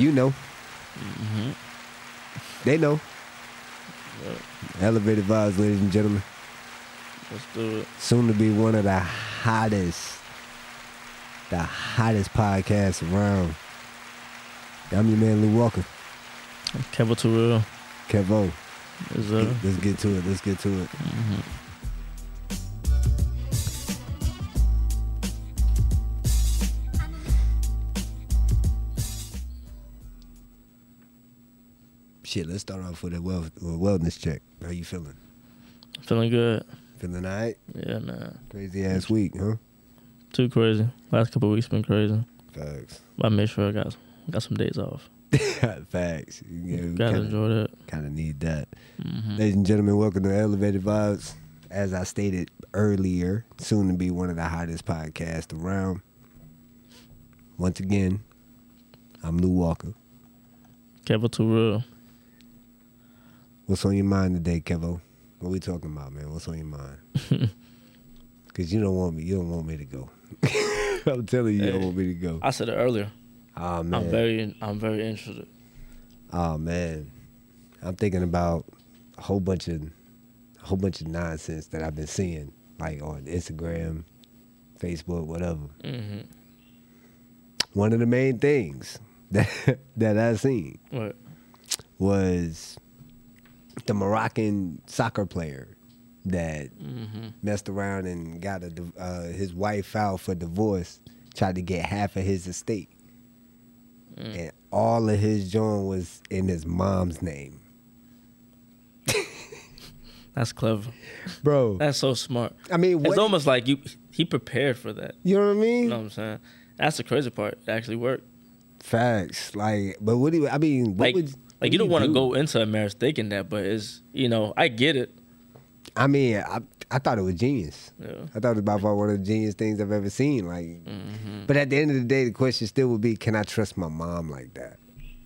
You know. Mm-hmm. They know. Elevated vibes, ladies and gentlemen. Let's do it. Soon to be one of the hottest, the hottest podcasts around. I'm your man Lou Walker. Kevo Too Real. Kevo. Let's get to it. Let's get to it. Shit, let's start off with a well, a wellness check. How you feeling? feeling good. Feeling all right? Yeah, man. Crazy ass week, huh? Too crazy. Last couple of weeks been crazy. Facts. But I made sure I got got some days off. Facts. Yeah, we Gotta kinda, enjoy that. kind of need that. hmm Ladies and gentlemen, welcome to Elevated Vibes. As I stated earlier, soon to be one of the hottest podcasts around. Once again, I'm Lou Walker. Too Real. What's on your mind today, Kevo? What we talking about, man? What's on your mind? Cause you don't want me. You don't want me to go. I'm telling you, you don't want me to go. I said it earlier. Oh man. I'm very I'm very interested. Oh man, I'm thinking about a whole bunch of a whole bunch of nonsense that I've been seeing, like on Instagram, Facebook, whatever. hmm One of the main things that that I seen What? was the Moroccan soccer player that hmm messed around and got a uh, his wife filed for divorce, tried to get half of his estate, Mm. and all of his joint was in his mom's name, That's clever. bro. That's so smart. I mean, what, It's almost like you he prepared for that. You know what I mean? You know what I'm saying? That's the crazy part. It actually worked. Facts. Like, but what do you? I mean, what Like would like you do don't want to do? go into a marriage thinking that, but it's you know I get it. I mean, I I thought it was genius. Yeah. I thought it was by far one of the genius things I've ever seen. Like, hmm but at the end of the day, the question still would be, can I trust my mom like that?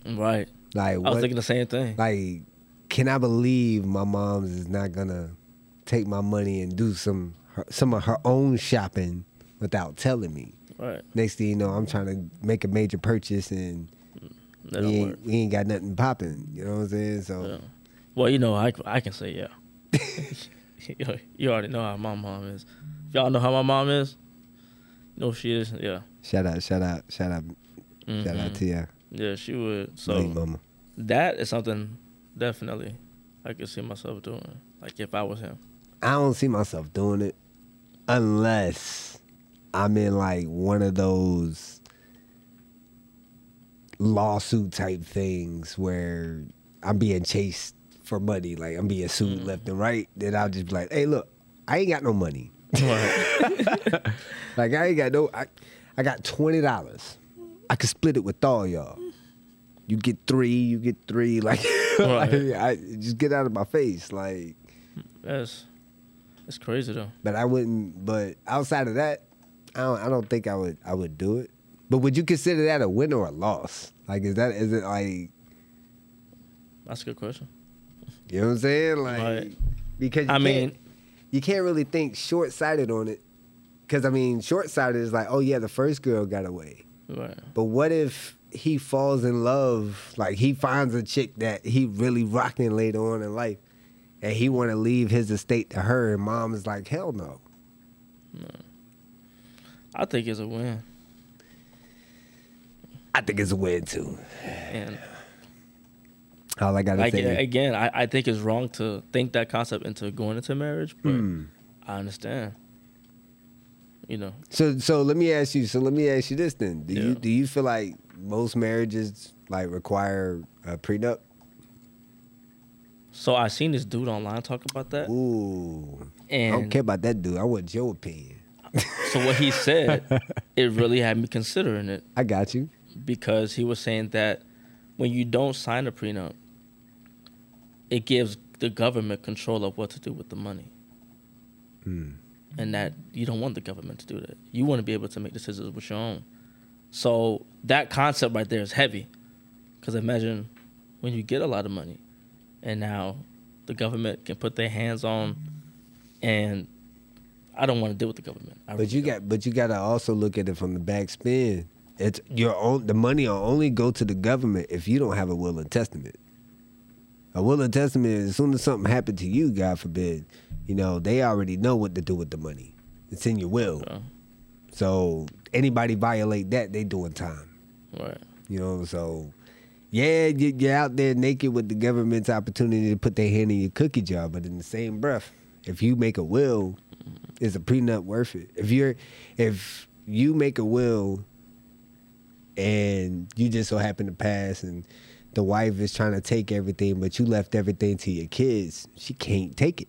Right. Like, I was what? thinking the same thing. Like, can I believe my mom's is not gonna take my money and do some her, some of her own shopping without telling me? Right. Next thing you know, I'm trying to make a major purchase and That we ain't, we ain't got nothing popping. You know what I'm saying? So. Yeah. Well, you know, I, I can say yeah. you, you already know how my mom is. If y'all know how my mom is, you know she is. Yeah. Shout out, shout out, shout out, shout out to mm-hmm. you, Yeah, she would. So mama. that is something definitely I could see myself doing. Like if I was him. I don't see myself doing it unless I'm in like one of those lawsuit type things where I'm being chased for money, like I'm being sued Mm. left and right. Then I'll just be like, hey, look, I ain't got no money. Like I ain't got no. I, I got twenty dollars. I could split it with all y'all. You get three. You get three. Like, Right. I, just get out of my face. Like, That's it's crazy though. but I wouldn't. But outside of that, I don't. I don't think I would. I would do it. But would you consider that a win or a loss? Like, is that is it like That's a good question. you know what I'm saying? Like, Right. because you I mean, you can't really think short sighted on it. Because I mean, short sighted is like, oh yeah, the first girl got away. right. But what if he falls in love? Like he finds a chick that he really rocking later on in life, and he want to leave his estate to her, and mom is like, hell no. no. I think it's a win. I think it's a win too. And All I gotta like say, again, I, I think it's wrong to think that concept into going into marriage, but Hmm. I understand. You know, so so let me ask you. So let me ask you this then: Do you do you feel like most marriages like require a prenup? so I seen this dude online talk about that, Ooh, I don't care about that dude. I want your opinion. so what he said, it really had me considering it I got you. Because he was saying that when you don't sign a prenup, it gives the government control of what to do with the money. Hmm. And that you don't want the government to do that. You want to be able to make decisions with your own. So that concept right there is heavy. Because imagine when you get a lot of money and now the government can put their hands on and I don't want to deal with the government. I But you got, but you got to also look at it from the back spin. It's your own. The money will only go to the government if you don't have a will and testament. A will and testament. is As soon as something happened to you, God forbid, you know they already know what to do with the money. It's in your will. Yeah. So anybody violate that, they doing time. Right. You know, so yeah, you- you're out there naked with the government's opportunity to put their hand in your cookie jar, but in the same breath, if you make a will, mm-hmm. is a prenup worth it? If you're, if you make a will, and you just so happen to pass, and the wife is trying to take everything, but you left everything to your kids, she can't take it.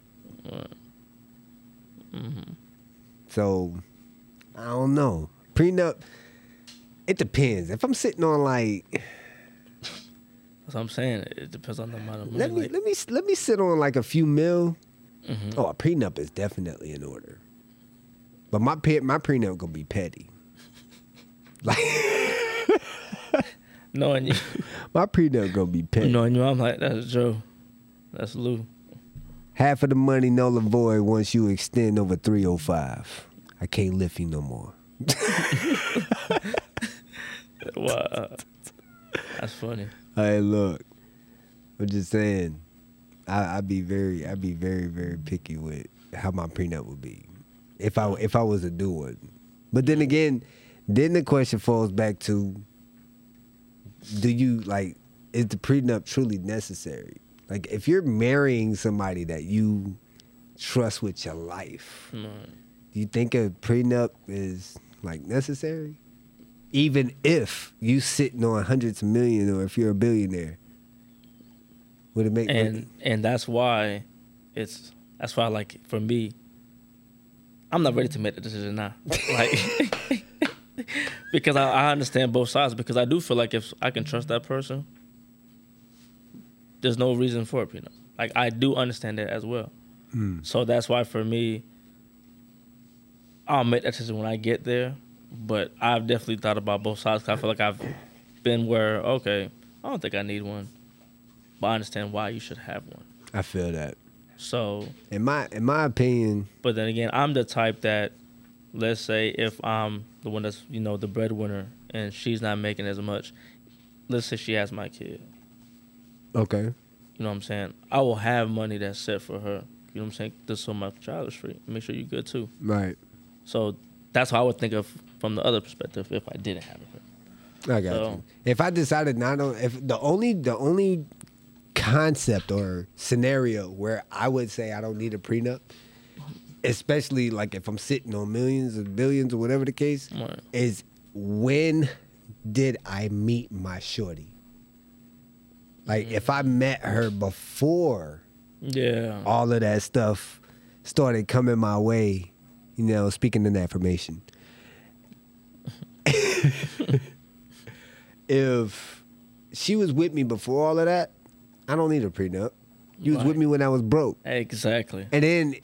So, I don't know. Prenup. It depends. If I'm sitting on like, That's what I'm saying. It depends on the amount of money. let me like, let me let me sit on like a few mil. mhm. Oh, a prenup is definitely in order. But my my prenup gonna be petty. Like Knowing you, my prenup gonna be petty. knowing you, I'm like, that's Joe. That's Lou. Half of the money null and void once you extend over three oh five. I can't lift you no more. Wow. That's funny. Hey, look. I'm just saying. I I be very I'd be very very picky with how my prenup would be if I if I was to do one. But then again, then the question falls back to: Do you like is the prenup truly necessary? Like if you're marrying somebody that you trust with your life, Right. do you think a prenup is like necessary? Even if you sitting on hundreds of million, or if you're a billionaire, would it make? and and that's why it's that's why like for me i'm not ready to make the decision now like because I, I understand both sides because i do feel like if i can trust that person there's no reason for a prenup like i do understand that as well Mm. so that's why for me i'll make that decision when i get there but i've definitely thought about both sides 'cause i feel like i've been where okay i don't think i need one but I understand why you should have one. I feel that. So, In my in my opinion, but then again, I'm the type that, let's say, if I'm the one that's you know the breadwinner and she's not making as much, let's say she has my kid. okay, You know what I'm saying? I will have money that's set for her. You know what I'm saying? Just so my child is free. Make sure you're good too. right. So that's how I would think of from the other perspective if I didn't have it. I got So- you. If I decided not to, if the only the only concept or scenario where I would say I don't need a prenup, especially like if I'm sitting on millions or billions or whatever the case, Right. is when did I meet my shorty? Like mm. if I met her before Yeah. all of that stuff started coming my way, you know, speaking in affirmation. if she was with me before all of that, I don't need a prenup. You was with me when I was broke. Exactly. And then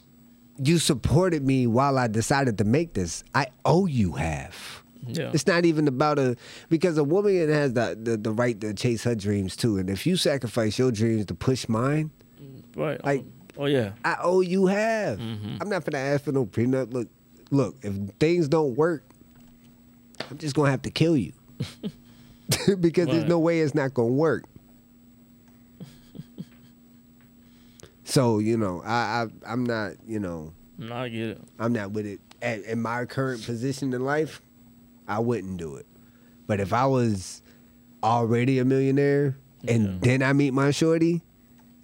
you supported me while I decided to make this. I owe you half. Yeah. It's not even about a because a woman has the, the the right to chase her dreams too. And if you sacrifice your dreams to push mine, Right. like- oh yeah. I owe you half. Mhm. I'm not gonna ask for no prenup. Look, look. If things don't work, I'm just gonna have to kill you because there's no way it's not gonna work. so you know, I, I I'm not you know No, I get it. I'm not with it. At, in my current position in life, I wouldn't do it. But if I was already a millionaire and Yeah. then I meet my shorty,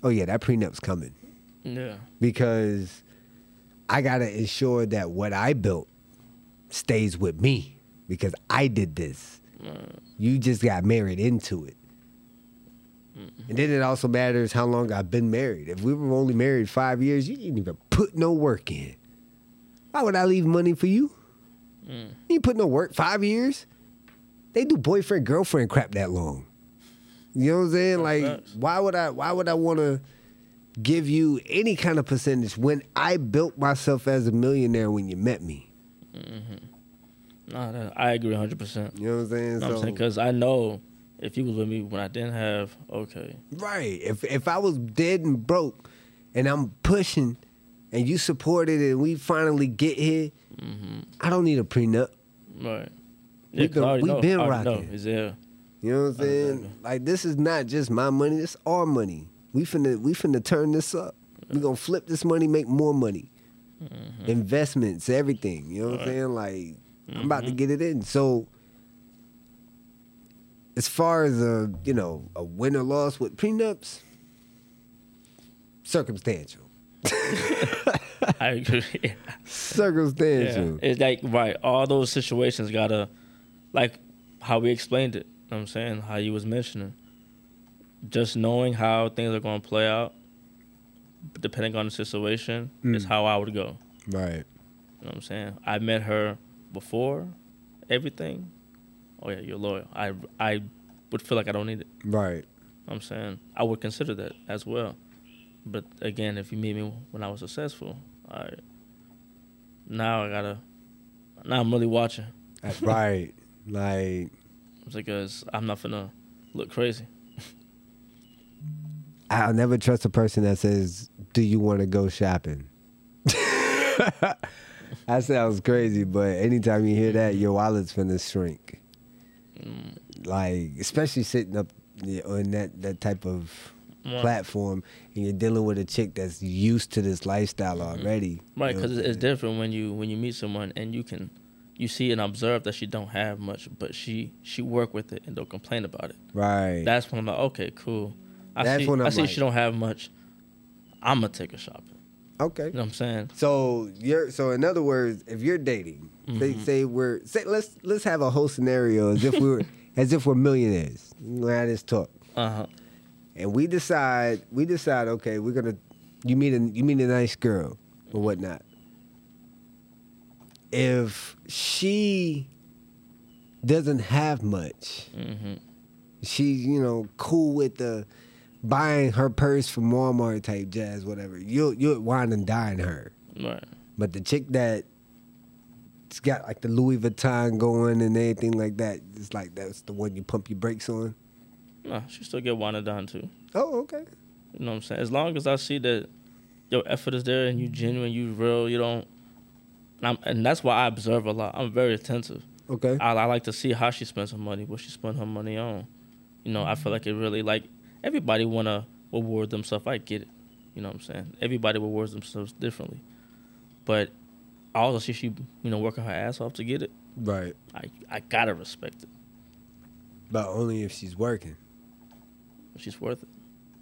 oh yeah, that prenup's coming Yeah. because I gotta ensure that what I built stays with me because I did this. Right. You just got married into it. And then it also matters how long I've been married. If we were only married five years, you didn't even put no work in. Why would I leave money for you? Mm. You put no work five years. They do boyfriend girlfriend crap that long. You know what I'm saying? Like, why would I? Why would I want to give you any kind of percentage when I built myself as a millionaire when you met me? No, that, I agree 100. percent You know what I'm saying? You know what I'm saying? Because I know if you was with me when I didn't have, okay, Right. If if I was dead and broke, and I'm pushing, and you supported, and we finally get here, Mm-hmm. I don't need a prenup right, Yeah, We've 'cause been, we know. been know. rocking. Is there? You know what I'm saying? Like this is not just my money, it's our money. We finna we finna turn this up. We gonna flip this money, make more money. Investments, everything. You know what I'm saying? Like I'm about to get it in. So as far as a you know, a win or loss with prenups, circumstantial. I agree. yeah. Circumstantial. It's like right, all those situations gotta like how we explained it. You know what I'm saying? How you was mentioning. Just knowing how things are gonna play out, depending on the situation, mm. is how I would go. Right. You know what I'm saying? I met her before everything. Oh yeah, you're loyal. I I would feel like I don't need it. Right. You know what I'm saying I would consider that as well. But again, if you meet me when I was successful, right. Now I gotta. Now I'm really watching That's right. Like because I'm not gonna look crazy. I'll never trust a person that says, "Do you want to go shopping?" that sounds crazy, but anytime you hear that, your wallet's finna shrink. Like, especially sitting up yeah, on that that type of Right. platform, and you're dealing with a chick that's used to this lifestyle mm-hmm. already. Right, You know because it's different when you when you meet someone and you can you see and observe that she don't have much, but she she work with it and don't complain about it. right. That's when I'm like, okay, cool. I That's see when I I'm see like- she don't have much. I'm gonna take her shopping. Okay. You know what I'm saying? So you're so in other words, if you're dating, say Mm-hmm. say we're say let's let's have a whole scenario as if we were as if we're millionaires. We're at this talk. Uh huh. and we decide we decide okay we're gonna you meet a you meet a nice girl or whatnot if she doesn't have much hmm she's you know cool with the buying her purse from walmart type jazz whatever you'll you'll wine and dine her Right. but the chick that it's got like the louis vuitton going and everything like that it's like that's the one you pump your brakes on No, she still get wanted done too. oh okay You know what I'm saying? As long as I see that your effort is there and you genuine, you real, you don't. And, I'm, and that's why I observe a lot. I'm very attentive. okay I, I like to see how she spends her money, what she spend her money on. You know, I feel like it really like everybody wanna reward themselves. I get it. You know what I'm saying? Everybody rewards themselves differently. But I also see she, you know, working her ass off to get it. right I I gotta respect it. But only if she's working. If She's worth it.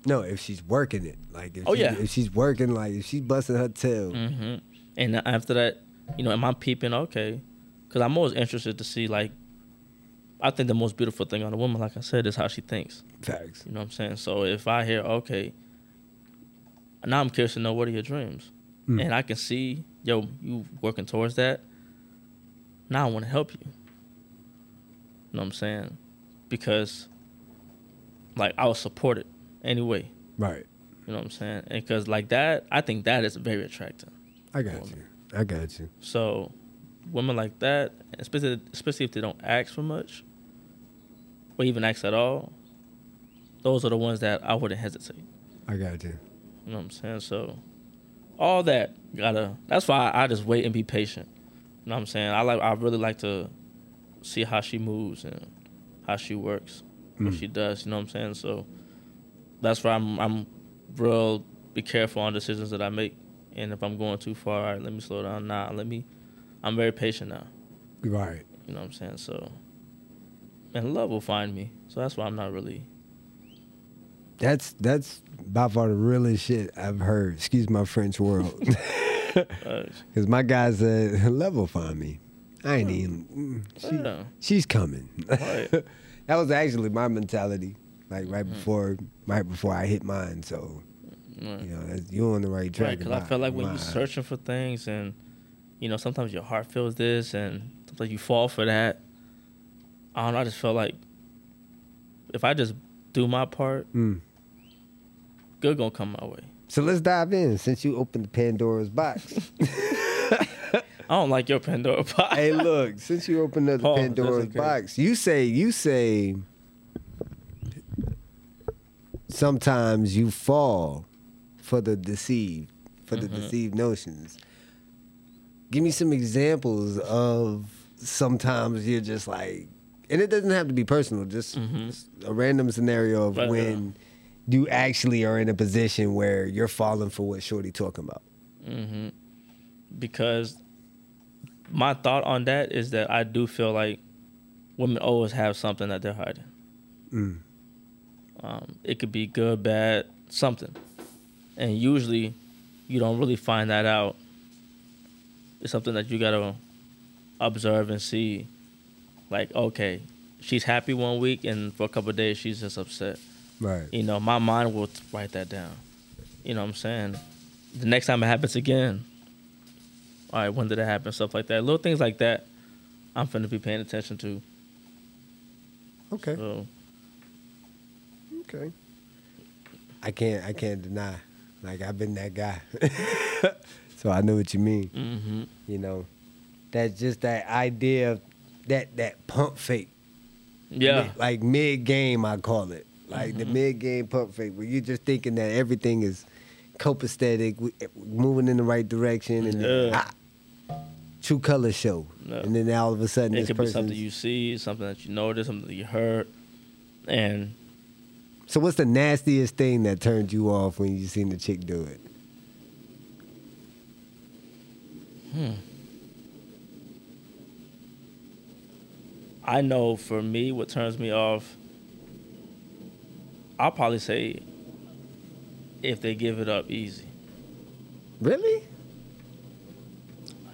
No, if she's working it. Like if Oh, she- yeah. if she's working like if she's busting her tail. Mm-hmm. And after that, you know, am I peeping? Okay, because I'm always interested to see like. I think the most beautiful thing on a woman, like I said, is how she thinks. Facts. You know what I'm saying? So if I hear, okay, now I'm curious to know what are your dreams, Mm. and I can see, yo, you working towards that. Now I want to help you. You know what I'm saying? Because, like, I was supported anyway. Right. You know what I'm saying? And because like that, I think that is very attractive. I got you. I got you. So, women like that, especially especially if they don't ask for much, or even ask at all, those are the ones that I wouldn't hesitate. I got you. You know what I'm saying? So, all that gotta. That's why I just wait and be patient. You know what I'm saying? I like. I really like to see how she moves and how she works, what Mm. she does. You know what I'm saying? So, that's why I'm. I'm real. Be careful on decisions that I make, and if I'm going too far, all right, let me slow down. Nah, let me. I'm very patient now. Right. You know what I'm saying? So, and love will find me. So that's why I'm not really. That's that's by far the realest shit I've heard. Excuse my French world. Uh, Cause my guy said, love will find me. I ain't even mm, she, Yeah. she's coming. Right. that was actually my mentality. Like Mm-hmm. right before right before I hit mine. So, right. you know, that's, you're on the right track. Right, because I felt like when you're searching for things and, you know, sometimes your heart feels this and sometimes you fall for that. I don't know. I just felt like if I just do my part, Mm. good gonna come my way. So let's dive in since you opened the Pandora's box. I don't like your Pandora box. hey, look, since you opened up the Pause, Pandora's box, you say you say sometimes you fall for the deceived, for the Mhm. deceived notions. Give me some examples of sometimes you're just like, and it doesn't have to be personal, just, just a random scenario of Mm-hmm. Right, when you actually are in a position where you're falling for what Shorty talking about. because my thought on that is that I do feel like women always have something that they're hiding. Um, it could be good, bad, something, and usually you don't really find that out. It's something that you gotta observe and see. Like, okay, she's happy one week, and for a couple of days she's just upset. Right. You know, my mind will write that down. You know what I'm saying? The next time it happens again, all right, when did it happen? Stuff like that. Little things like that, I'm finna be paying attention to. Okay. So, Okay. I can't I can't deny. Like I've been that guy. so I know what you mean. hmm You know. That's just that idea of that that pump fake. yeah, Mid- like mid game I call it. Like Mm-hmm. the mid game pump fake where you're just thinking that everything is copacetic, moving in the right direction and Yeah. ah, true color show. Yeah. And then all of a sudden it could be something you see, something that you notice, something that you heard, and So what's the nastiest thing that turned you off when you seen the chick do it? I know for me, what turns me off, I'll probably say if they give it up easy. Really?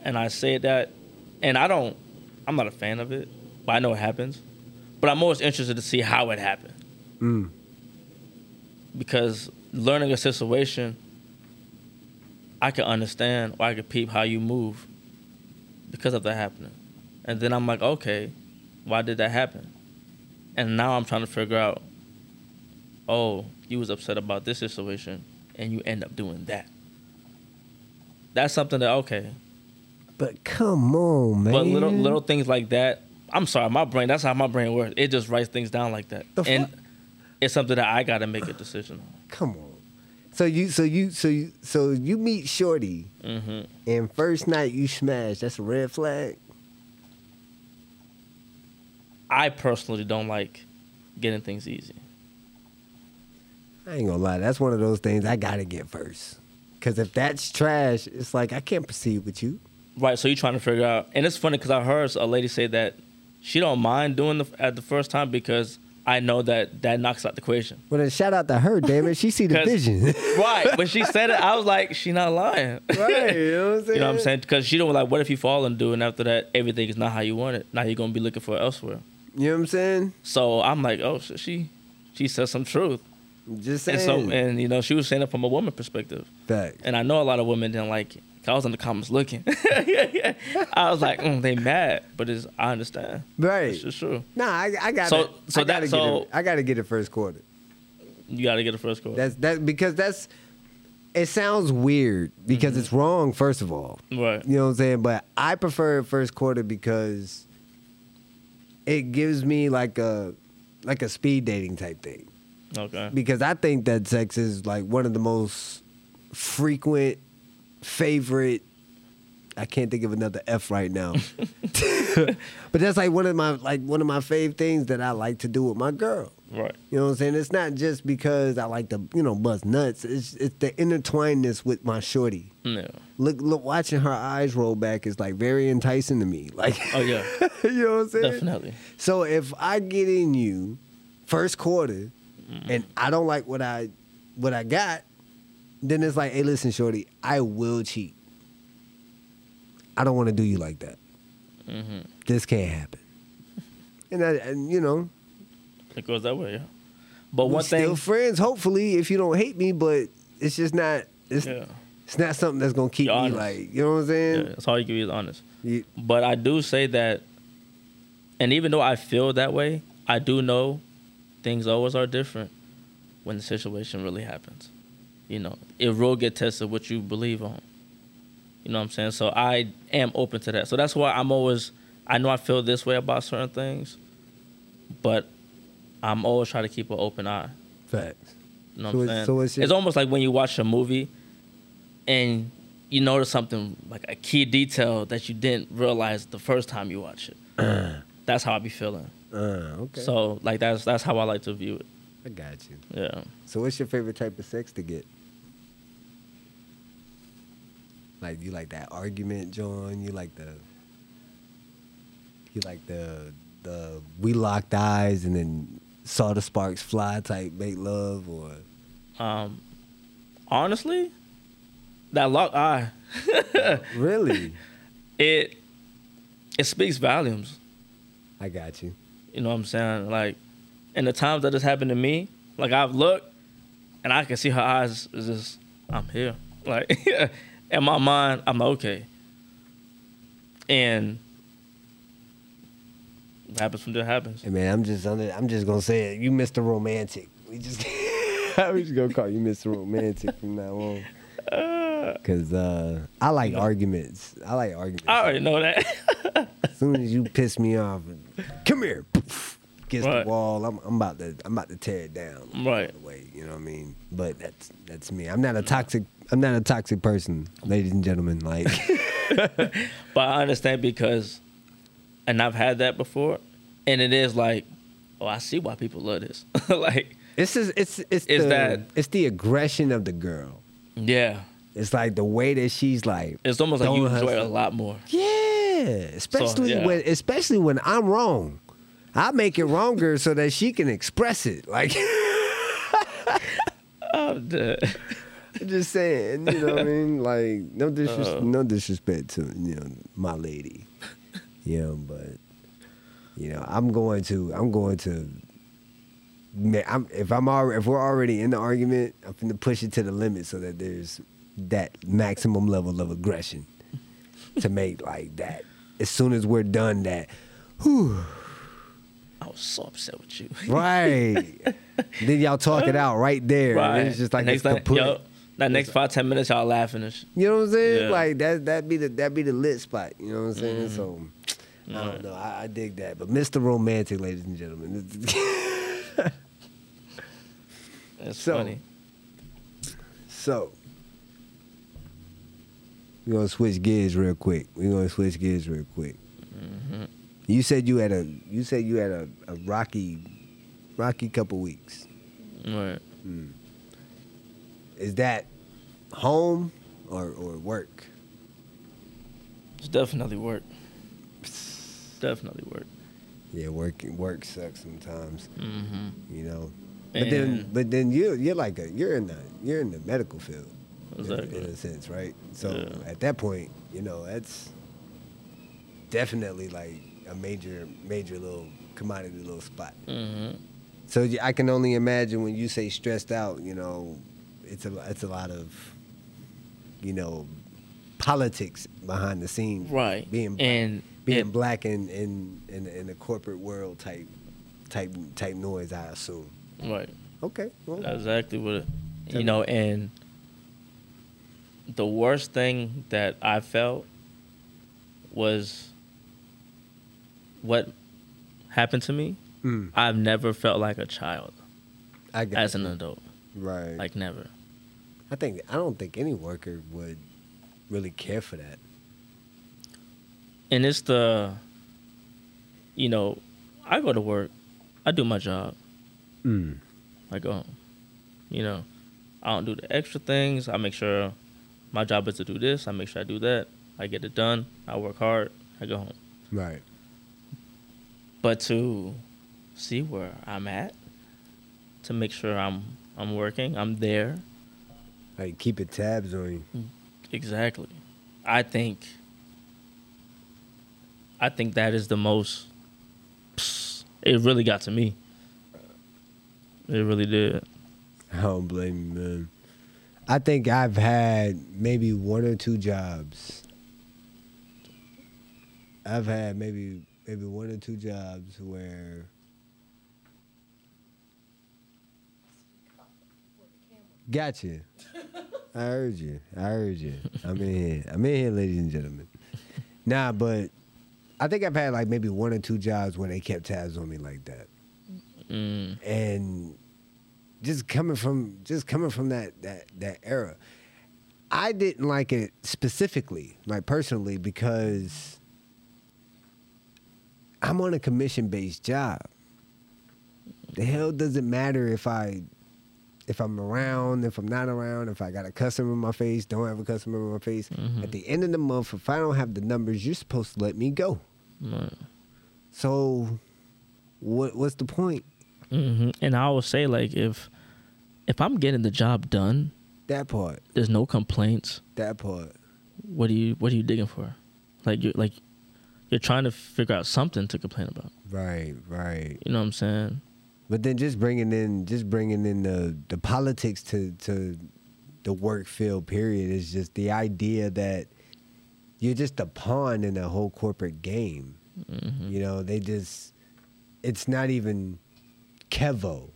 and I say that, and I don't, I'm not a fan of it, but I know it happens. But I'm always interested to see how it happened Mm. because learning a situation, I can understand or I can peep how you move because of that happening, and then I'm like, okay, why did that happen? And now I'm trying to figure out, oh, you was upset about this situation, and you end up doing that. That's something that okay, But come on, man. But little little things like that, I'm sorry, my brain. That's how my brain works. It just writes things down like that, The and it's something that I got to make a decision Come on. So you so you so you so you meet Shorty on. hmm and first night you smash. That's a red flag. I personally don't like getting things easy. I ain't gonna lie. That's one of those things I gotta get first. Cause if that's trash, it's like I can't proceed with you. Right. So you're trying to figure out, and it's funny because I heard a lady say that she don't mind doing the at the first time because I know that that knocks out the equation. Well, then shout out to her, David. She see the vision. Right. When she said it, I was like, she not lying. right. You know what I'm saying? You know what I'm saying? Because she don't like, what if you fall and do, and after that, everything is not how you want it. Now you're gonna be looking for it elsewhere. You know what I'm saying? So I'm like, oh, so she, she said some truth. Just And saying. so, and you know, she was saying it from a woman perspective, Facts. and I know a lot of women didn't like it. I was in the comments looking. I was like, mm, they mad, but it's I understand. Right. It's true. Nah, I, I got So- it. so I gotta that- get so- it. I gotta get it first quarter. You got to get a first quarter. That's that because that's it sounds weird because it's wrong, first of all. right. You know what I'm saying? But I prefer first quarter because it gives me like a like a speed dating type thing. Okay. Because I think that sex is like one of the most frequent favorite I can't think of another F right now. but that's like one of my like one of my fave things that I like to do with my girl. Right. You know what I'm saying? It's not just because I like to, you know, bust nuts. It's it's the intertwinedness with my shorty. Yeah. Look, look, watching her eyes roll back is like very enticing to me. Like, Oh yeah. you know what I'm saying? Definitely. So if I get in you first quarter Mm-hmm. and I don't like what I what I got, then it's like, hey, listen, shorty, I will cheat. I don't want to do you like that. hmm This can't happen. And, I, and you know, It goes that way. Yeah. But one still thing. friends. Hopefully, if you don't hate me, but it's just not. It's Yeah. it's not something that's gonna keep me like you know what I'm Yeah. saying. That's all you can be is honest. You- But I do say that, and even though I feel that way, I do know things always are different when the situation really happens. You know, it will get tested what you believe on. You know what I'm saying? So I am open to that. So that's why I'm always, I know I feel this way about certain things, but I'm always trying to keep an open eye. Facts. You know So what I'm it's- saying? so it's it's, your- almost like when you watch a movie and you notice something like a key detail that you didn't realize the first time you watch it. that's how I be feeling. Uh, okay. So like that's that's how I like to view it. I got you. Yeah. So what's your favorite type of sex to get? Like you like that argument, John? You like the you like the the we locked eyes and then saw the sparks fly type make love or Um, honestly, that lock eye, really? it it speaks volumes. I got you. You know what I'm saying? Like, in the times that it's happened to me, like I've looked and I can see her eyes is just, I'm here. Like, in my mind, I'm okay. And what happens when there happens. Hey man, I'm just under, I'm just gonna say it. You Mr. Romantic. We just we just gonna call you Mr. Romantic from now on. Cause uh, I like arguments. I like arguments. I already know that. As soon as you piss me off, come here, poof, against Right. the wall. I'm, I'm about to, I'm about to tear it down. Right. Wait, you know what I mean? But that's that's me. I'm not a toxic. I'm not a toxic person, ladies and gentlemen. Like, but I understand because, and I've had that before, and it is like, oh, I see why people love this. like, it's just, it's it's Is the, that- it's the aggression of the girl. yeah, It's like the way that she's like. it's almost like you enjoy it a lot more. Yeah, especially yeah. when especially when I'm wrong. I make it wronger so that she can express it. Like Oh, duh. Just saying, you know what I mean? Like no disres- Uh. no disrespect to, you know, my lady. You know, but you know, I'm going to I'm going to I'm, if I'm already, if we're already in the argument, I'm to push it to the limit so that there's that maximum level of aggression to make like that. As soon as we're done that, whew, I was so upset with you. right. then y'all talk it out right there. right. It's just like next it's kaput. yo, that next five ten minutes, y'all laughing and shit. You know what I'm saying? Yeah. Like that that be the that be the lit spot. You know what I'm saying? Mm-hmm. So I don't know. I, I dig that. But Mr. Romantic, ladies and gentlemen. It's So- funny. so we're gonna switch gears real quick. We're gonna switch gears real quick. Mm-hmm. You said you had a you said you had a, a rocky rocky couple weeks. Right. Is that home or, or work? It's definitely work. Definitely work. Yeah, work work sucks sometimes. Mm-hmm. you know. But then, but then you you're like a you're in the you're in the medical field, in- Exactly. in, a sense, right? So Yeah. at that point, you know, that's definitely like a major major little commodity little spot. Mm-hmm. So I can only imagine when you say stressed out, you know, it's a it's a lot of, you know, politics behind the scenes, Right. Being And being black in in, in in the corporate world type type type noise, I assume. Right. Okay. Well, That's exactly what it. You me. know, and the worst thing that I felt was what happened to me. mm, I've never felt like a child I as an adult. right. Like never. I think I don't think any worker would really care for that. and it's the you know i go to work i do my job. Mm. i go home you know i don't do the extra things. I make sure my job is to do this. I make sure i do that. I get it done. I work hard. I go home. Right. but to see where i'm at to make sure i'm i'm working i'm there Like keeping tabs on you. exactly i think i think that is the most it really got to me it really did I don't blame you, man. I think I've had maybe one or two jobs. I've had maybe maybe one or two jobs where Gotcha. I heard you. I heard you. I'm in here. I'm in here, ladies and gentlemen. Nah, but I think I've had like maybe one or two jobs where they kept tabs on me like that. mm, and just coming from just coming from that that that era I didn't like it specifically, like personally, because I'm on a commission based job. The hell does it matter if I if I'm around, if I'm not around, if I got a customer in my face, don't have a customer in my face. Mhm. At the end of the month, if I don't have the numbers, you're supposed to let me go. Right. So what what's the point? hmm And I always say like if if I'm getting the job done, That part. there's no complaints. That part. What are you What are you digging for? Like you like you're trying to figure out something to complain about. Right, right. You know what I'm saying? But then just bringing in just bringing in the the politics to to the work field period is just the idea that you're just a pawn in a whole corporate game. hmm You know, they just it's not even Kevo.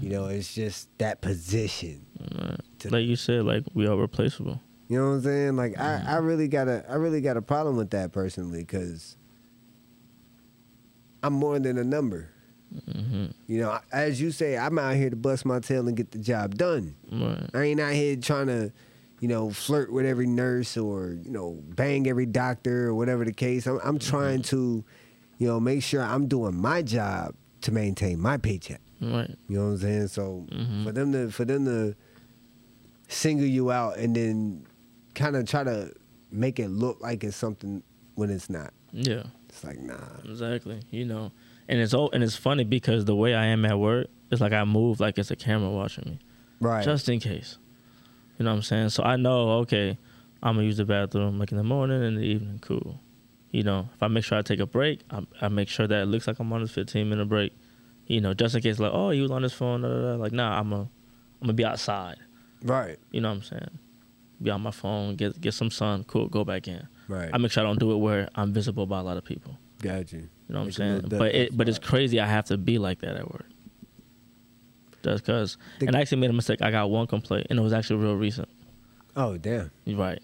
You know, it's just that position. Right. Like you said, like we are replaceable. You know what I'm saying? Like I, I really got a I really got a problem with that personally because I'm more than a number. Hmm You know, as you say, I'm out here to bust my tail and get the job done. Right. I ain't out here trying to, you know, flirt with every nurse or you know bang every doctor or whatever the case. I'm, I'm trying to, you know, make sure I'm doing my job to maintain my paycheck. Right. You know what I'm saying? So Mhm. for them to for them to single you out and then kind of try to make it look like it's something when it's not. Yeah. It's like nah. Exactly. You know, and it's all and it's funny because the way I am at work, it's like I move like it's a camera watching me, Right. just in case. You know what I'm saying? So I know, okay, I'm gonna use the bathroom like in the morning and the evening. Cool. You know, if I make sure I take a break, I, I make sure that it looks like I'm on a 15 minute break. You know, just in case, like, oh, he was on his phone. Da, da, da. Like, nah, I'm a, I'm gonna be outside. right. You know what I'm saying? Be on my phone, get get some sun. Cool, go back in. Right. I make sure I don't do it where I'm visible by a lot of people. Got you. You know what I'm saying? But it but it's crazy I have to be like that at work. Just cause. The- and I actually made a mistake. I got one complaint and it was actually real recent. Oh damn. You're right.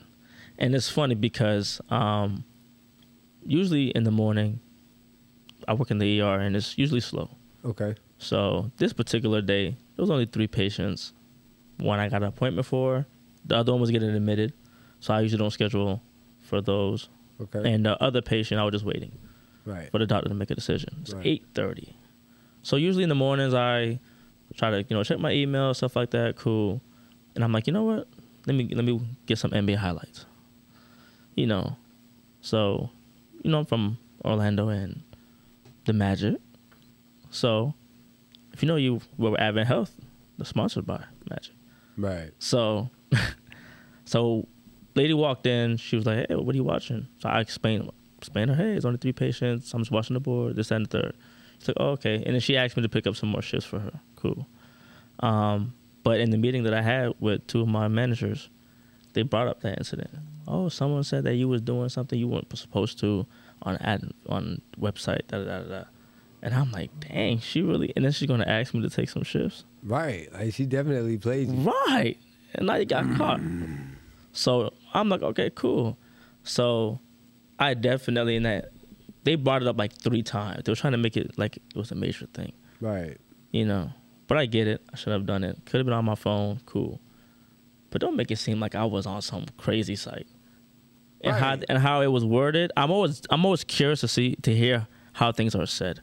And it's funny because um usually in the morning I work in the ER and it's usually slow. Okay. So this particular day, there was only three patients. One I got an appointment for. The other one was getting admitted. So I usually don't schedule for those. Okay. And the other patient I was just waiting right. for the doctor to make a decision. It's Right. eight thirty. So usually in the mornings I try to you know check my email stuff like that. Cool, and I'm like, you know what? Let me let me get some NBA highlights. You know, so you know I'm from Orlando and the Magic. So if you know you were Advent Health, they're sponsored by Magic. Right. So, so, lady walked in. She was like, "Hey, what are you watching?" So I explained, explained her, "Hey, it's only three patients. I'm just watching the board. This that, and the third. She's like, "Oh, okay." And then she asked me to pick up some more shifts for her. Cool. Um, but in the meeting that I had with two of my managers, they brought up that incident. Oh, someone said that you was doing something you weren't supposed to on ad on website. Da da da da. And I'm like, dang, she really. And then she's gonna ask me to take some shifts. Right. Like she definitely played you. Right. And now you got caught. So I'm like, okay, cool. So I definitely in that they brought it up like three times. They were trying to make it like it was a major thing, Right. you know. But I get it. I should have done it. Could have been on my phone. Cool. But don't make it seem like I was on some crazy site. And how Right. and how it was worded. I'm always I'm always curious to see to hear how things are said,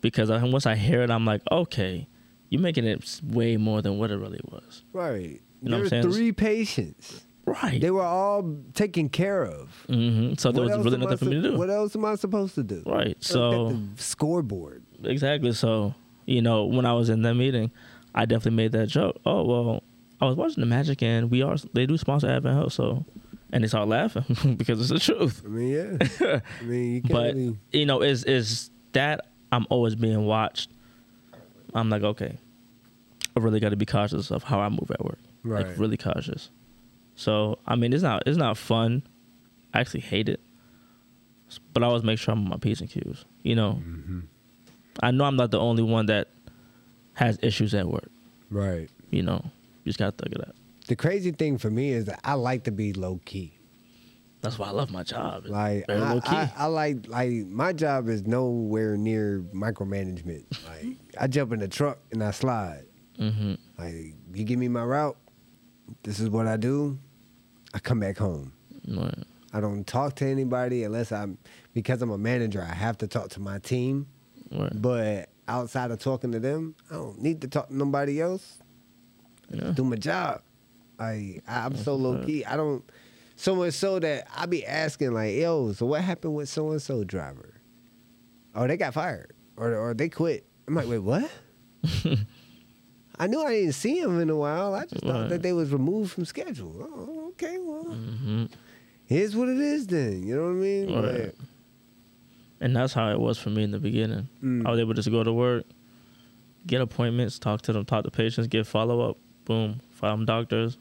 because I, once I hear it, I'm like, okay, you're making it way more than what it really was. Right. You know what I'm saying? three patients. Right. They were all taken care of. hmm So there What was really nothing for me to do. What else am I supposed to do? Right. So the scoreboard. exactly. So you know, when I was in that meeting, I definitely made that joke. Oh well, I was watching the Magic, and we are they do sponsor Advent Health, so and they start laughing because it's the truth. I mean, yeah. I mean, you can't But really. you know, is is that I'm always being watched. I'm like, okay, I really got to be cautious of how I move at work. Right. Like really cautious. So I mean, it's not it's not fun. I actually hate it, but I always make sure I'm on my p's and q's. You know, Mm-hmm. I know I'm not the only one that has issues at work. Right. You know, you just gotta thug it out. The crazy thing for me is that I like to be low key. That's why I love my job. It's Like I, low key. I, I like like my job is nowhere near micromanagement. Like I jump in the truck and I slide. hmm Like you give me my route, this is what I do. I come back home. Right. I don't talk to anybody unless I'm because I'm a manager. I have to talk to my team. Right. But outside of talking to them, I don't need to talk to nobody else. Yeah. Do my job. I I'm so low key. I don't. So much so that I be asking like, yo, so what happened with so and so driver? Oh, they got fired or or they quit. I'm like, wait, what? I knew I didn't see him in a while. I just thought that they was removed from schedule. Oh, okay, well, hmm here's what it is then. You know what I mean? Right. And that's how it was for me in the beginning. Mm. I was able to just go to work, get appointments, talk to them, talk to patients, get follow up. Boom, find doctors.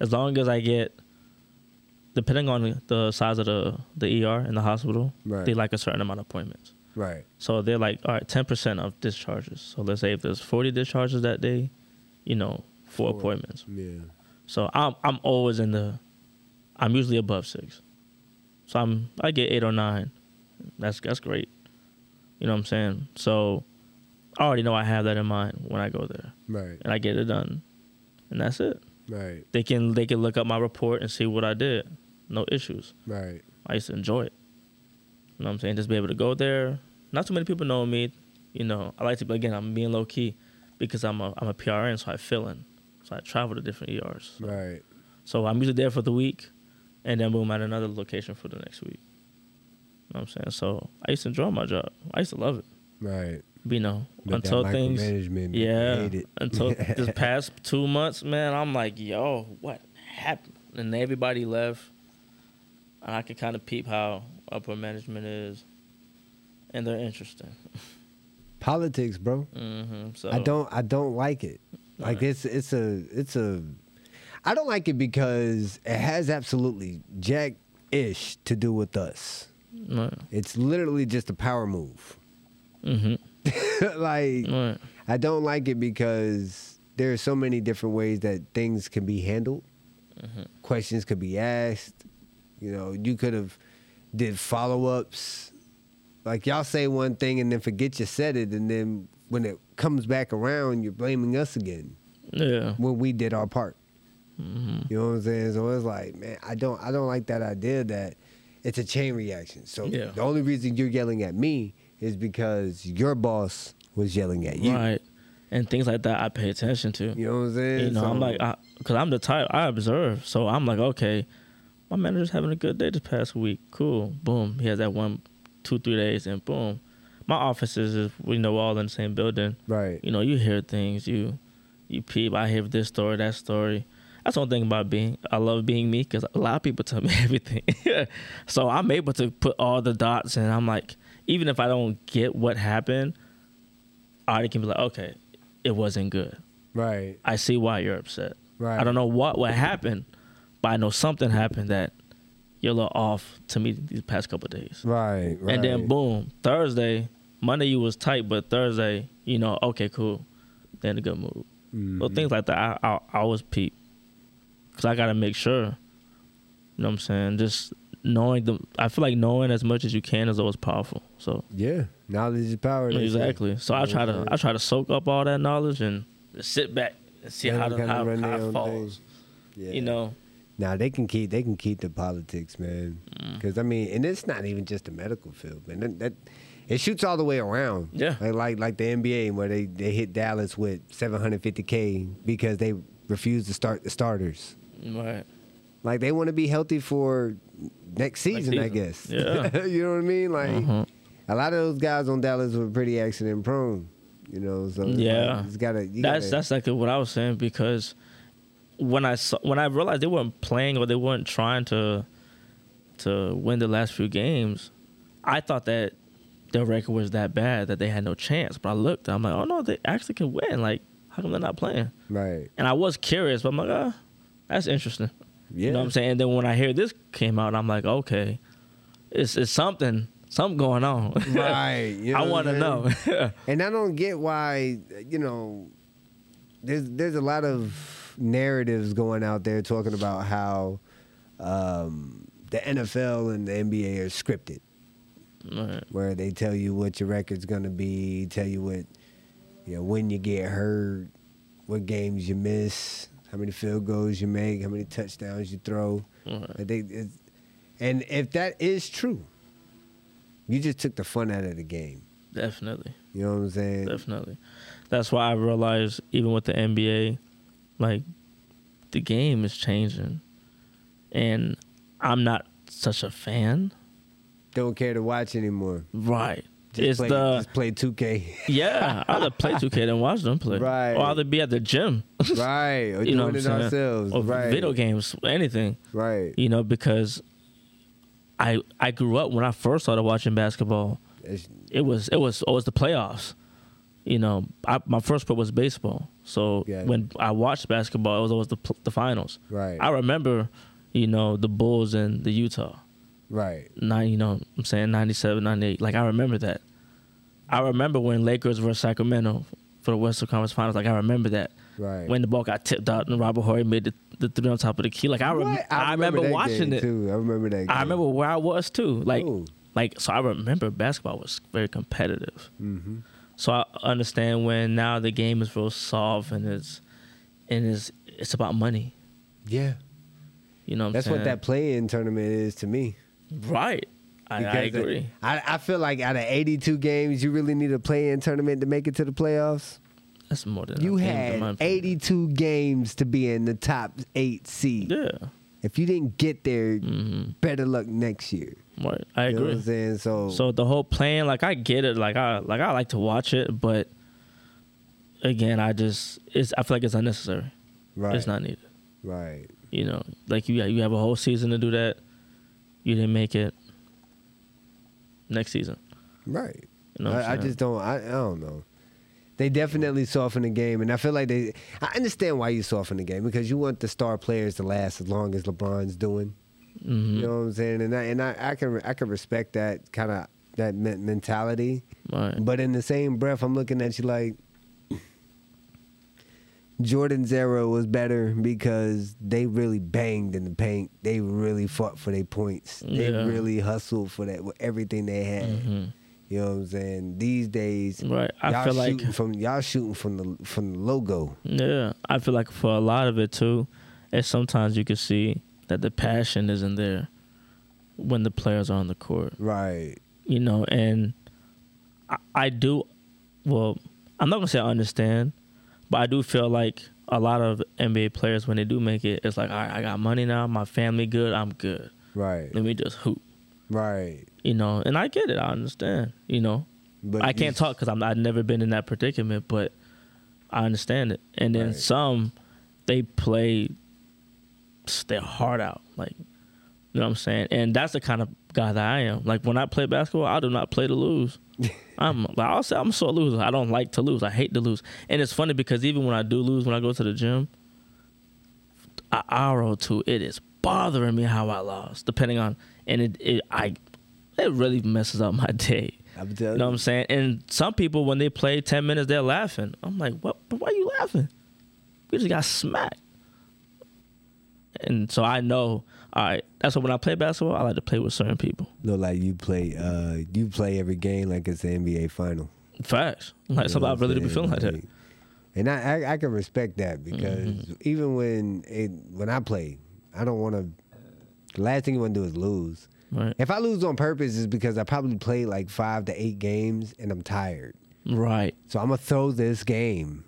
As long as I get, depending on the size of the the ER in the hospital, Right. they like a certain amount of appointments. Right. So they're like, all right, ten percent of discharges. So let's say if there's forty discharges that day, you know, four, Four. appointments. Yeah. So I'm I'm always in the, I'm usually above six. So I'm I get eight or nine. That's that's great. You know what I'm saying? So I already know I have that in mind when I go there, Right. and I get it done, and that's it. Right. They can they can look up my report and see what I did. No issues. Right. I used to enjoy it. You know what I'm saying? Just be able to go there. Not too many people know me. You know, I like to be again. I'm being low key because I'm a I'm a PRN, so I fill in. So I travel to different ERs. So, Right. so I'm usually there for the week, and then boom at another location for the next week. You know what I'm saying? So I used to enjoy my job. I used to love it. Right. You know, But until things. Yeah. Until this past two months, man, I'm like, yo, what happened? And everybody left. And I could kind of peep how upper management is. And they're interesting. politics, bro. hmm So I don't I don't like it. Like Right. it's it's a it's a I don't like it because it has absolutely jack ish to do with us. Right. It's literally just a power move. hmm like Right. I don't like it because there are so many different ways that things can be handled. Mm-hmm. Questions could be asked. You know, you could have did follow ups. Like y'all say one thing and then forget you said it, and then when it comes back around, you're blaming us again Yeah. when we did our part. hmm You know what I'm saying? So it's like, man, I don't, I don't like that idea that it's a chain reaction. So Yeah. the only reason you're yelling at me is because your boss was yelling at you. Right. And things like that I pay attention to. You know what I'm saying? You know, I'm So- like, because I'm the type I observe. So I'm like, okay, my manager's having a good day this past week. Cool. Boom. He has that one, two, three days, and boom. My office is, is we know all in the same building. right. You know, you hear things. You, you peep. I hear this story, that story. That's one thing about being. I love being me because a lot of people tell me everything. so I'm able to put all the dots, and I'm like, even if I don't get what happened, I can be like, okay, it wasn't good. Right. I see why you're upset. Right. I don't know what what happened, but I know something happened that you're a little off to me these past couple of days. Right. Right. And then boom, Thursday, Monday you was tight, but Thursday, you know, okay, cool, then a good move. So Mhm. things like that, I I, I always peep, cause I gotta make sure. You know what I'm saying? Just knowing the, I feel like knowing as much as you can is always powerful. So Yeah. Knowledge is power. exactly. So I try to I try to soak up all that knowledge and just sit back and see Let how the, how, how it falls. Yeah. You know. Now they can keep they can keep the politics, man. Mm. Because I mean, and it's not even just the medical field, man. That, that it shoots all the way around. Yeah. Like like, like the NBA where they, they hit Dallas with 750k because they refuse to start the starters. Right. Like they want to be healthy for next season, I season. guess. Yeah. you know what I mean? Like Mhm. a lot of those guys on Dallas were pretty accident prone. You know, so Yeah. like, it's gotta. That's gotta, that's like what I was saying because when I saw when I realized they weren't playing or they weren't trying to to win the last few games, I thought that their record was that bad that they had no chance. But I looked, I'm like, oh no, they actually can win. Like, how come they're not playing? right. And I was curious, but I'm like, ah, that's interesting. Yeah. You know what I'm saying? And then when I hear this came out, I'm like, okay, it's it's something something going on. Right. You know I want to know. And I don't get why, you know, there's there's a lot of narratives going out there talking about how um, the NFL and the NBA are scripted, Right. where they tell you what your record's gonna be, tell you what, you know, when you get hurt, what games you miss, how many field goals you make, how many touchdowns you throw. Right. I think and if that is true, you just took the fun out of the game. Definitely. You know what I'm saying? Definitely. That's why I realized even with the NBA, like the game is changing. And I'm not such a fan. Don't care to watch anymore. Right. Just it's play, the just play 2K. yeah. I'd rather play 2K than watch them play. Right. Or either be at the gym. right. Or you know doing what I'm it saying? ourselves. Or right. video games, anything. Right. You know, because I I grew up when I first started watching basketball. It's- it was it was always the playoffs. You know, I, my first sport was baseball. So Yeah. when I watched basketball, it was always the the finals. Right. I remember, you know, the Bulls and the Utah. right. Nine, you know, I'm saying 97, 98. Like I remember that. I remember when Lakers versus Sacramento for the Western Conference Finals. Like I remember that Right. when the ball got tipped out and Robert Horry made the, the three on top of the key. Like I, rem- What? I, remember, that watching it. too. I remember that. Game. I remember where I was too. Like, Ooh. like so I remember basketball was very competitive. Mm-hmm. So I understand when now the game is real soft and it's and it's it's about money. Yeah. You know, what That's what that play-in tournament is to me. right. I, I uh, agree. I, I feel like out of 82 games, you really need a play-in tournament to make it to the playoffs. That's more than You enough games in my had 82 games to be in the top eight seed. Yeah. If you didn't get there, hmm better luck next year. Right. I You know what agree. I'm saying? So, So the whole plan, like I get it, like I like I like to watch it, but again, I just it's I feel like it's unnecessary. right, It's not needed. right. You know, like you you have a whole season to do that. You didn't make it. Next season, Right. you know. I, I just don't. I, I don't know. They definitely soften the game, and I feel like they. I understand why you soften the game because you want the star players to last as long as LeBron's doing. Mhm. You know what I'm saying? And I and I, I can I can respect that kind of that men- mentality, right. but in the same breath, I'm looking at you like. Jordan's era was better because they really banged in the paint. They really fought for their points. They Yeah. really hustled for that with everything they had. hmm You know what I'm saying? These days, Right. I feel like from y'all shooting from the from the logo. yeah, I feel like for a lot of it too, it's sometimes you can see that the passion isn't there when the players are on the court. Right. you know, and I, I do. Well, I'm not gonna say I understand, but I do feel like a lot of NBA players when they do make it, it's like, all right, I got money now, my family good, I'm good. Right. Let me just hoop, Right. you know. And I get it, I understand, you know. But I can't talk because I'm I've never been in that predicament, but I understand it. And then Right. some, they play their heart out, like you know what I'm saying. And that's the kind of guy that I am. Like when I play basketball, I do not play to lose. I'm like I'll say I'm a sore loser. I don't like to lose. I hate to lose. And it's funny because even when I do lose, when I go to the gym, an hour or two, it is bothering me how I lost. Depending on, and it, it I, it really messes up my day. I'm telling You know what. I'm saying? And some people, when they play 10 minutes, they're laughing. I'm like, what? But why are you laughing? We just got smacked. And so I know, all right, that's why when I play basketball, I like to play with certain people. Look like you play. Uh, you play every game like it's the NBA final. Facts. Like, You I really do be feeling like that. Mm-hmm. And I, I I can respect that because even when it when I play, I don't want to. The last thing you want to do is lose. Right. If I lose on purpose, is because I probably played like five to eight games and I'm tired. Right. So I'm gonna throw this game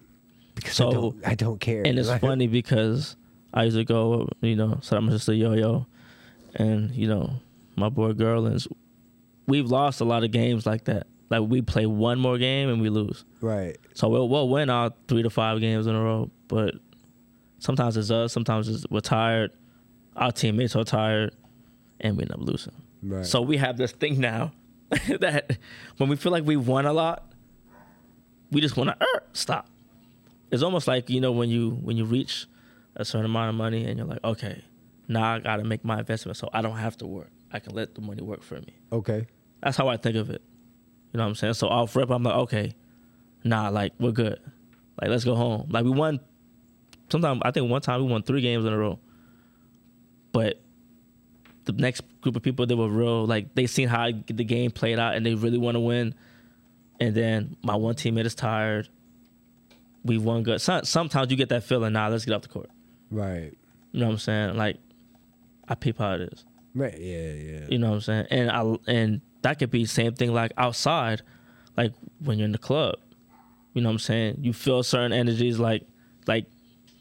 because So- I don't I don't care. And it's Like, funny because I used to go, you know, so I'm just a yo yo. And, you know, my boy Gerlins, we've lost a lot of games like that. Like we play one more game and we lose. Right. So we'll, we'll win all three to five games in a row, but sometimes it's us, sometimes it's, we're tired, our teammates are tired, and we end up losing. Right. So we have this thing now that when we feel like we won a lot, we just want to er, stop. It's almost like you know when you when you reach a certain amount of money and you're like, okay, now I got to make my investment, so I don't have to work. I can let the money work for me. Okay. That's how I think of it. You know what I'm saying? So off rip, I'm like, okay, nah, like we're good. Like let's go home. Like we won. Sometimes I think one time we won three games in a row. But the next group of people, they were real. Like they seen how the game played out, and they really want to win. And then my one teammate is tired. We won good. Some, sometimes you get that feeling. Nah, let's get off the court. Right. You know what I'm saying? Like, I peep how it is. Right. Yeah. Yeah. You know what I'm saying? And I and that could be same thing like outside, like when you're in the club. You know what I'm saying? You feel certain energies like like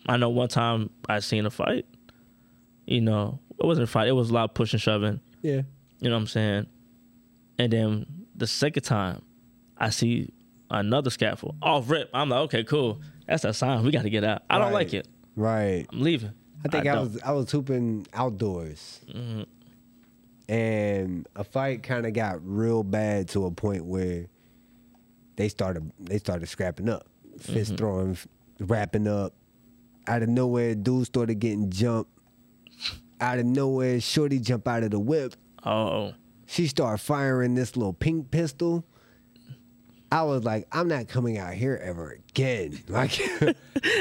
I know one time I seen a fight. You know, it wasn't a fight, it was a lot of pushing shoving. Yeah. You know what I'm saying? And then the second time I see another scaffold off rip. I'm like, okay, cool. That's a sign. We got to get out. I don't like it. Right. I'm leaving. I think I, don't. was I was hooping outdoors, mm-hmm. and a fight kind of got real bad to a point where they started they started scrapping up, fist mm-hmm. throwing, wrapping up. Out of nowhere, dude started getting jumped. Out of nowhere, shorty jump out of the whip. Oh, She start firing this little pink pistol. I was like, I'm not coming out here ever again. Like,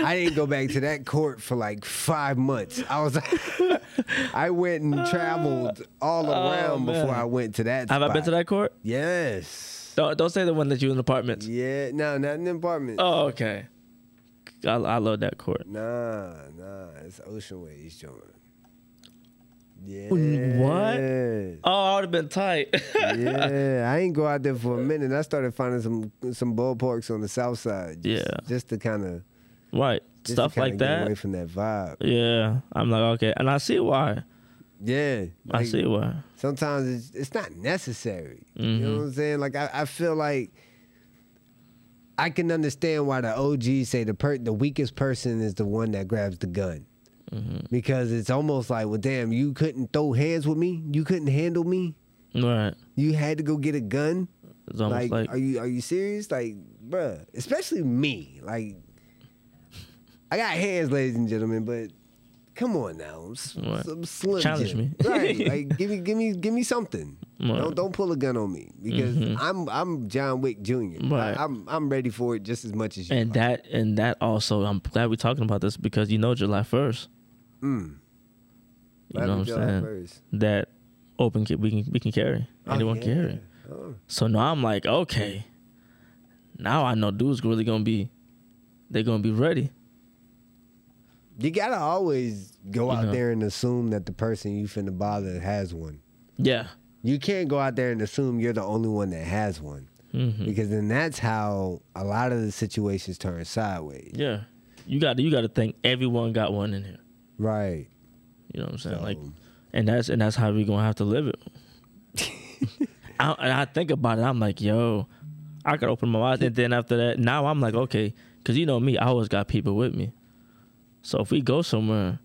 I didn't go back to that court for like five months. I was, like, I went and traveled all oh, around before Oh, man. I went to that. have I been to that court? Yes. Don't don't say the one that you in the apartments. Yeah. No, not in the apartment. Oh, okay. I, I love that court. Nah, nah. It's Ocean Ways joint. Yeah. What? Oh, I would have been tight. yeah, I ain't go out there for a minute. I started finding some some ballparks on the south side. Just, Yeah. just to kind of right. Stuff like that. Get away from that vibe. Yeah. I'm like, okay. And I see why. Yeah, I see why. Sometimes it's it's not necessary. You Mm-hmm. know what I'm saying? Like I, I feel like I can understand why the OGs say the per- the weakest person is the one that grabs the gun. Mm-hmm. Because it's almost like, well, damn, you couldn't throw hands with me. You couldn't handle me. Right. You had to go get a gun. It's almost like, like, are you are you serious? Like, bruh, especially me. Like, I got hands, ladies and gentlemen, but come on now, S- Right. some slim Challenge Jim. me. right? Like, give me, give me, give me something. Right. Mm-hmm. Don't don't pull a gun on me because I'm I'm John Wick Jr. Right. I, am I'm ready for it just as much as you. and are. that and that also. I'm glad we're talking about this because you know July first. Mm. You know what I'm saying? That open we can we can carry. Oh, Anyone carry. Oh. So now I'm like, okay. Now I know dudes really gonna be, they're gonna be ready. You gotta always go You out know. there and assume that the person you finna bother has one. Yeah. You can't go out there and assume you're the only one that has one. hmm Because then that's how a lot of the situations turn sideways. Yeah. You got you got to think everyone got one in here. Right. You know what I'm saying? So- Like, and that's and that's how we're gonna have to live it. I, and I think about it. I'm like, yo, I could open my mouth, and then after that, now I'm like, okay, because you know me, I always got people with me. So if we go somewhere,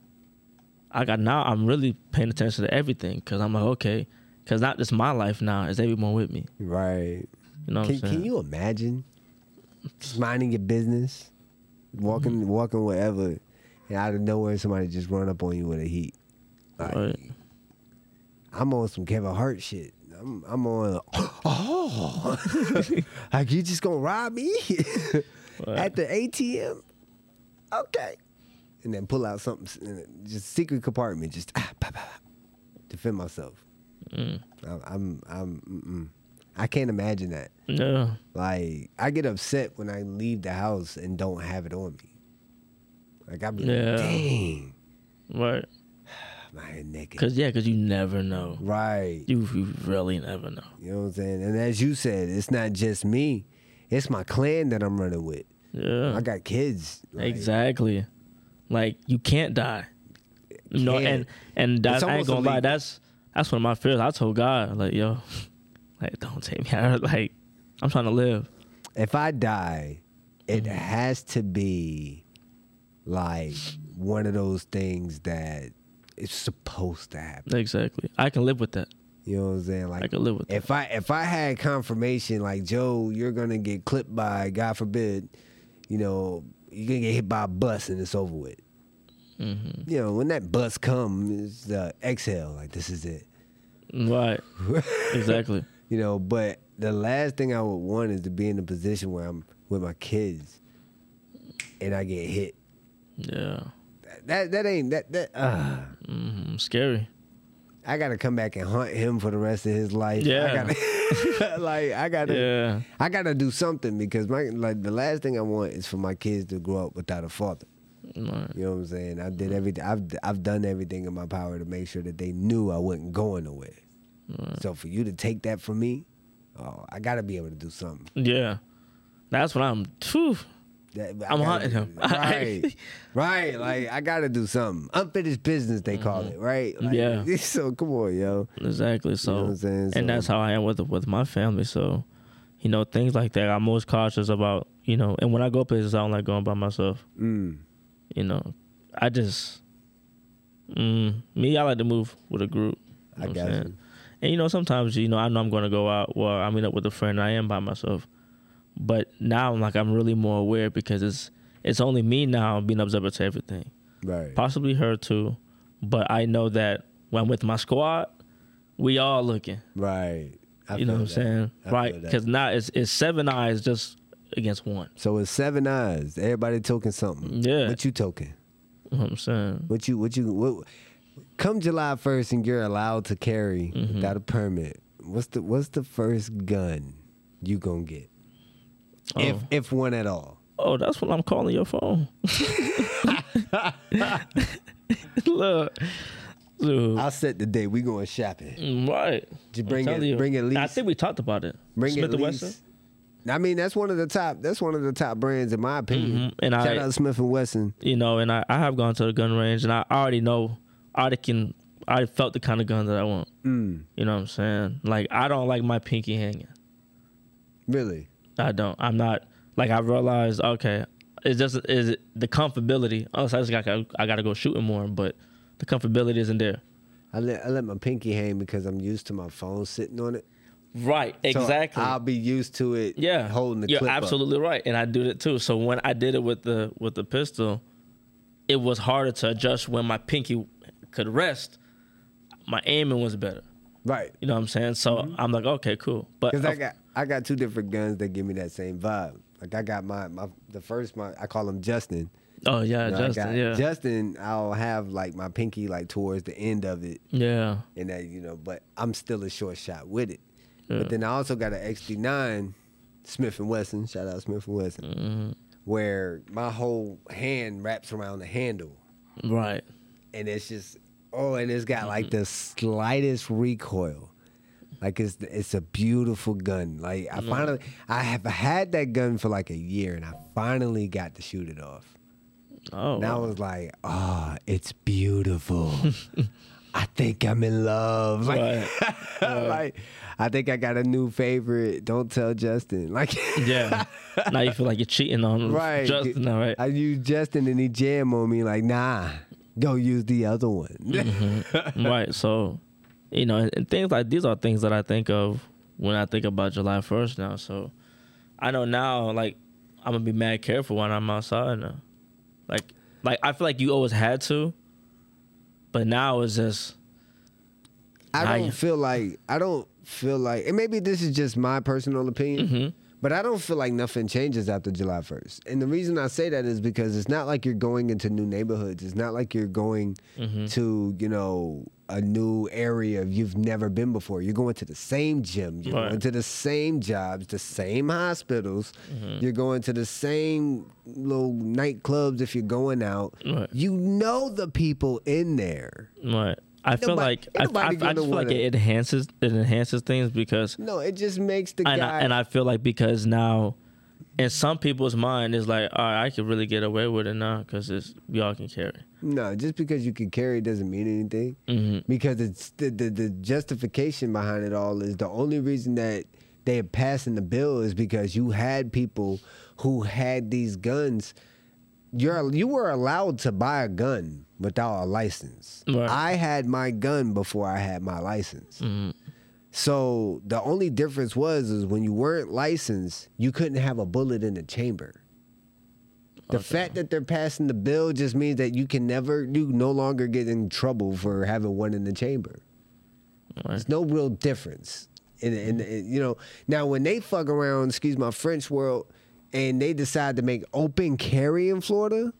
I got now I'm really paying attention to everything because I'm like, okay, because not just my life now, is everyone with me. Right. You know what Can, I'm saying? can you imagine just minding your business, walking Mm-hmm. walking wherever, and out of nowhere somebody just run up on you with a heat? Like, Right. I'm on some Kevin Hart shit. I'm I'm on. Oh, like you just gonna rob me Right. at the ATM? Okay, and then pull out something, just secret compartment, just ah, bah, bah, bah, defend myself. Mm. I'm I'm, I'm mm-mm. I can't imagine that. Yeah. Like I get upset when I leave the house and don't have it on me. Like I be Yeah. like, dang, Right. my head naked. Cause yeah, cause you never know. Right. You, you really never know. You know what I'm saying? And as you said, it's not just me. It's my clan that I'm running with. Yeah. I got kids. Like, Exactly. Like you can't die. You know, and and that, I ain't gonna lie. That's that's one of my fears. I told God, like, yo, like don't take me out. Like I'm trying to live. If I die, it Mm-hmm. has to be like one of those things that it's supposed to happen. Exactly. I can live with that. You know what I'm saying? Like I can live with that. if I if I had confirmation like Joe, you're gonna get clipped by God forbid, you know, you're gonna get hit by a bus and it's over with. Mm-hmm. You know, when that bus comes, the exhale, like this is it. Right. Exactly. You know, but the last thing I would want is to be in a position where I'm with my kids and I get hit. Yeah. That that, that ain't that that uh hmm Scary. I gotta come back and hunt him for the rest of his life. Yeah. I gotta, like I gotta Yeah. I gotta do something because my like the last thing I want is for my kids to grow up without a father. Right. You know what I'm saying? I did everything. I've I've done everything in my power to make sure that they knew I wasn't going nowhere. So for you to take that from me, oh, I got to be able to do something. Yeah. That's what I'm. Phew. That, I I'm gotta hunting him. Right, right. Like I got to do something. Unfinished business, they call it, right? Like, Mm-hmm. Yeah. So come on, yo. Exactly. So, what I'm saying? and that's how I am with with my family. So, you know, things like that, I'm most cautious about. You know, and when I go places, I don't like going by myself. Mm. You know, I just, mm, me, I like to move with a group. You I know what got you. And you know, sometimes you know I know I'm going to go out well, I meet up with a friend. I am by myself, but now I'm like I'm really more aware because it's it's only me now being observant to everything. Right. Possibly her too, but I know that when I'm with my squad, we all looking. Right. I you know what I'm saying? I right? Because now it's it's seven eyes just against one. So it's seven eyes. Everybody token something. Yeah. What you token? You know what I'm saying? What you what you what come July first and you're allowed to carry Mm-hmm. without a permit. What's the what's the first gun you gonna get? If Oh. if one at all. Oh, that's what I'm calling your phone. Look, dude, I'll set the date. We going shopping. mm, right? Just bring it- you. bring at I think we talked about it. Bring Smith it and Wesson. I mean, that's one of the top. That's one of the top brands in my opinion. Mhm. And Shout I- out Smith and Wesson. You know, and I, I have gone to the gun range, and I already know. I already can. I felt the kind of gun that I want. Mm, You know what I'm saying? Like I don't like my pinky hanging. really? I don't. I'm not like I realized. Okay, it's just is it the comfortability. Oh, Honestly, I just got I got to go shooting more, but the comfortability isn't there. I let I let my pinky hang because I'm used to my phone sitting on it. Right. So Exactly. I'll be used to it. yeah. holding the You're clip up. absolutely right, and I do it too. So when I did it with the with the pistol, it was harder to adjust when my pinky could rest. My aiming was better. right. You know what I'm saying? So mm-hmm. I'm like, okay, cool. But Because I got I got two different guns that give me that same vibe. Like I got my my the first my I call him Justin. oh yeah, You know, Justin, got yeah, Justin, I'll have like my pinky like towards the end of it, yeah, and that you know, but I'm still a short shot with it. Yeah. But then I also got an XD9, Smith and Wesson. Shout out Smith and Wesson, Mm-hmm. where my whole hand wraps around the handle, right. and it's just oh, and it's got like the slightest recoil. Like it's it's a beautiful gun. Like I finally I have had that gun for like a year, and I finally got to shoot it off. Oh, And I was like, oh, it's beautiful. I think I'm in love. Like, Right. like, I think I got a new favorite. Don't tell Justin. Like, yeah. now you feel like you're cheating on right. Justin, now, right? I use Justin and he jam on me like, nah, go use the other one. Mm-hmm. right. So, you know, and, things like these are things that I think of when I think about July 1st now. So, I know now, like, I'm gonna be mad careful when I'm outside now. Like, like I feel like you always had to, but now it's just I don't feel like I don't feel like, and maybe this is just my personal opinion, Mm-hmm. but I don't feel like nothing changes after July first. And the reason I say that is because it's not like you're going into new neighborhoods. It's not like you're going Mm-hmm. to you know a new area you've never been before. You're going to the same gym. You're Right. going to the same jobs, the same hospitals. Mm-hmm. You're going to the same little nightclubs if you're going out. Right. You know the people in there. right. I feel like I, I, I just feel like it enhances it enhances things because No, it just makes the and guy. I, and I feel like because now in some people's mind is like all right I could really get away with it now because it's y'all can carry. No, just because you can carry doesn't mean anything. Mm-hmm. Because it's the, the the justification behind it all is the only reason that they are passing the bill is because you had people who had these guns. You're you were allowed to buy a gun without a license. Right. I had my gun before I had my license. Mm-hmm. So the only difference was is when you weren't licensed, you couldn't have a bullet in the chamber. The fact that they're passing the bill just means that you can never, you no longer get in trouble for having one in the chamber. Right. There's no real difference. In- you know, now when they fuck around, excuse my French world, and they decide to make open carry in Florida,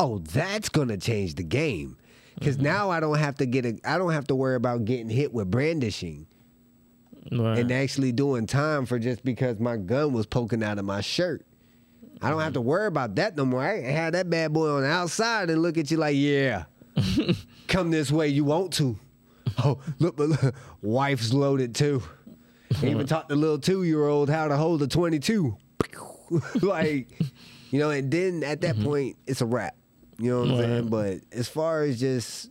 oh, that's gonna change the game. Because mm-hmm. now I don't have to get a, I don't have to worry about getting hit with brandishing Right. and actually doing time for just because my gun was poking out of my shirt. I don't have to worry about that no more. I can have that bad boy on the outside and look at you like, yeah, come this way, you want to. Oh, look, but look, wife's loaded too. Even taught the little two year old how to hold a 22. like, you know, and then at that mm-hmm. point, it's a wrap. You know what I'm saying? But as far as just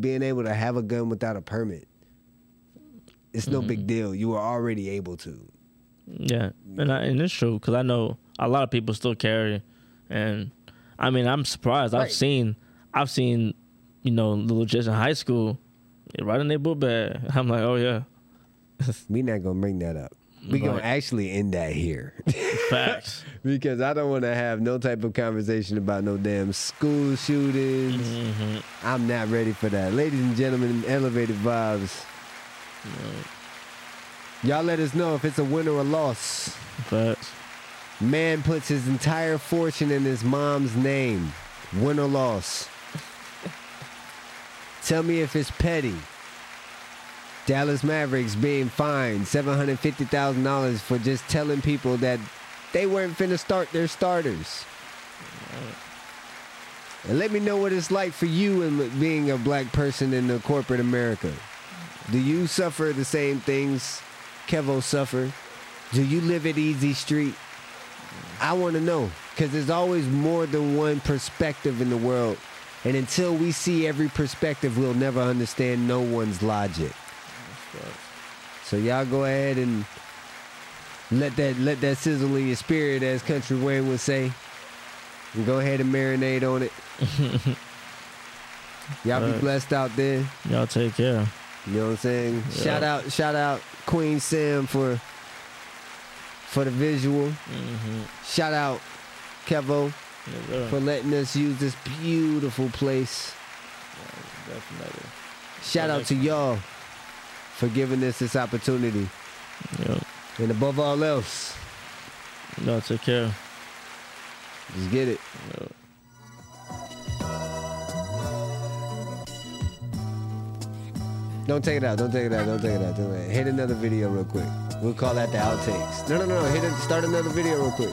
being able to have a gun without a permit, it's no big mm-hmm. deal. You were already able to. Yeah, and I, and it's true because I know a lot of people still carry, and I mean I'm surprised. I've seen I've seen you know little kids in high school right in their book bag. I'm like, oh yeah, we not gonna bring that up. We gonna actually end that here. facts. because I don't want to have no type of conversation about no damn school shootings. Mm-hmm. I'm not ready for that. Ladies and gentlemen, elevated vibes. Y'all let us know if it's a win or a loss. Facts. Man puts his entire fortune in his mom's name. Win or loss. Tell me if it's petty. Dallas Mavericks being fined $750,000 for just telling people that they weren't finna start their starters. And let me know what it's like for you and being a black person in the corporate America. Do you suffer the same things Kevo suffered? Do you live at Easy Street? I want to know because there's always more than one perspective in the world. And until we see every perspective, we'll never understand no one's logic. So y'all go ahead and let that let that sizzle in your spirit, as Country Wayne would say, and go ahead and marinate on it. y'all be blessed out there. Y'all take care. You know what I'm saying? Yeah. Shout out, shout out Queen Sam for for the visual. Mm-hmm. Shout out Kevo for letting us use this beautiful place. Definitely. Shout out to y'all for giving us this opportunity. Yep. And above all else, Y'all take care. just get it. Yep. Don't take it out. Don't take it out. Don't take it out. Don't take it out. Hit another video real quick. We'll call that the outtakes. No, no, no. Hit it. Start another video real quick.